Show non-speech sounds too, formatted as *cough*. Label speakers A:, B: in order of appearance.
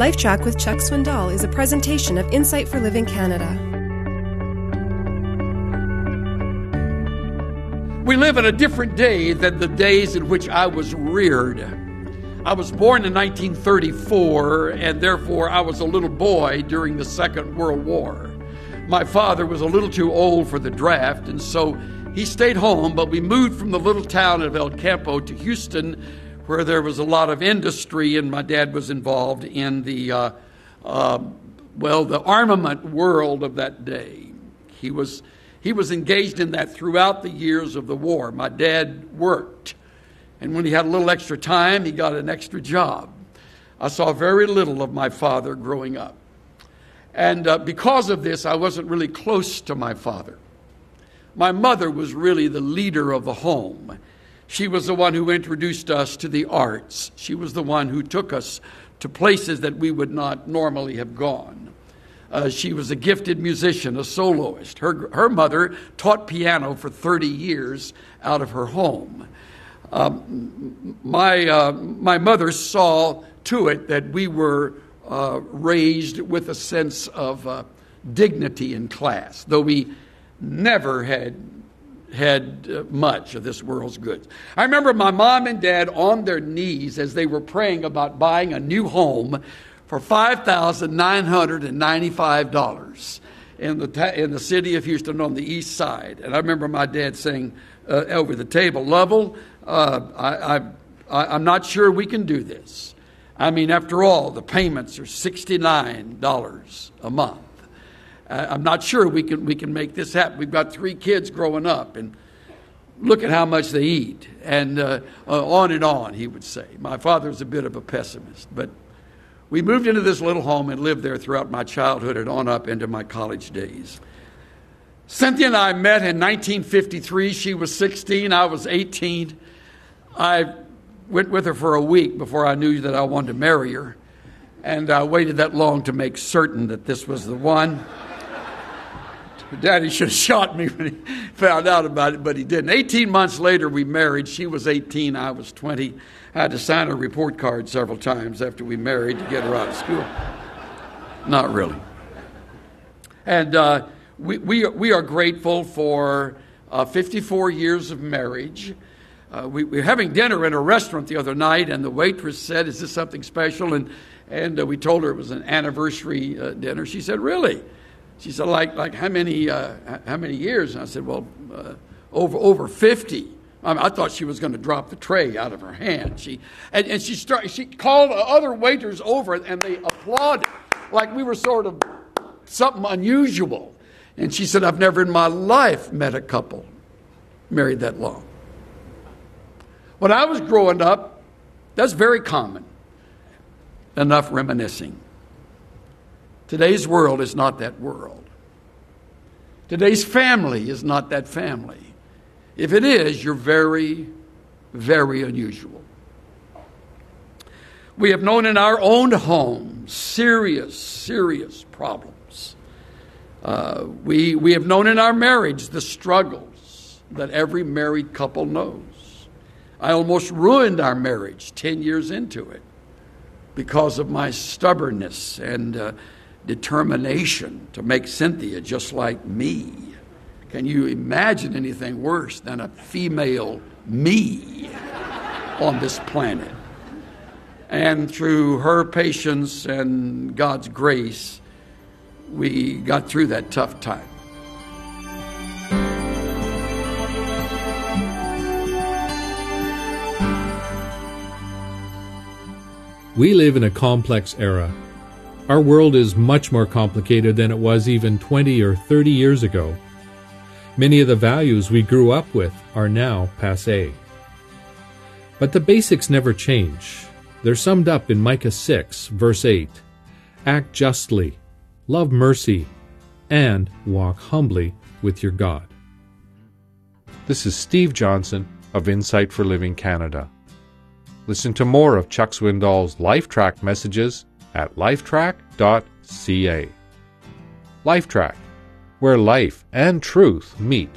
A: LifeTrac with Chuck Swindoll is a presentation of Insight for Living Canada.
B: We live in a different day than the days in which I was reared. I was born in 1934, and therefore I was a little boy during the Second World War. My father was a little too old for the draft, and so he stayed home, but we moved from the little town of El Campo to Houston where there was a lot of industry, and my dad was involved in the, uh, uh, well, the armament world of that day. He was, he was engaged in that throughout the years of the war. My dad worked, and when he had a little extra time, he got an extra job. I saw very little of my father growing up. And uh, because of this, I wasn't really close to my father. My mother was really the leader of the home. She was the one who introduced us to the arts. She was the one who took us to places that we would not normally have gone. Uh, she was a gifted musician, a soloist. Her, her mother taught piano for 30 years out of her home. Um, my, uh, my mother saw to it that we were uh, raised with a sense of uh, dignity in class, though we never had had uh, much of this world's goods. I remember my mom and dad on their knees as they were praying about buying a new home for $5,995 in the, in the city of Houston on the east side. And I remember my dad saying uh, over the table, Lovell, uh, I, I, I, I'm not sure we can do this. I mean, after all, the payments are $69 a month. I'm not sure we can, we can make this happen. We've got three kids growing up, and look at how much they eat, and uh, uh, on and on, he would say. My father was a bit of a pessimist, but we moved into this little home and lived there throughout my childhood and on up into my college days. Cynthia and I met in 1953. She was 16, I was 18. I went with her for a week before I knew that I wanted to marry her, and I waited that long to make certain that this was the one. Daddy should have *laughs* shot me when he found out about it, but he didn't. 18 months later, we married. She was 18, I was 20. I had to sign a report card several times after we married to get her out of school. Not really. And uh, we, we, we are grateful for uh, 54 years of marriage. Uh, we, we, were having dinner in a restaurant the other night, and the waitress said, Is this something special? And, and uh, we told her it was an anniversary uh, dinner. She said, Really? She said, like, like how many, uh, how many years? And I said, well, uh, over, over 50. I, mean, I, thought she was going to drop the tray out of her hand. She, and, and she, start, she called other waiters over and they applauded like we were sort of something unusual. And she said, I've never in my life met a couple married that long. When I was growing up, that's very common. Enough reminiscing. Today's world is not that world. Today's family is not that family. If it is, you're very, very unusual. We have known in our own home serious, serious problems. Uh, we, we have known in our marriage the struggles that every married couple knows. I almost ruined our marriage 10 years into it because of my stubbornness and uh, determination to make Cynthia just like me. Can you imagine anything worse than a female me on this planet? And through her patience and God's grace, we got through that tough time.
C: We live in a complex era our world is much more complicated than it was even 20 or 30 years ago. Many of the values we grew up with are now passe. But the basics never change. They're summed up in Micah 6, verse 8 Act justly, love mercy, and walk humbly with your God. This is Steve Johnson of Insight for Living Canada. Listen to more of Chuck Swindoll's LifeTrac messages at lifetrac.ca. LifeTrac, where life and truth meet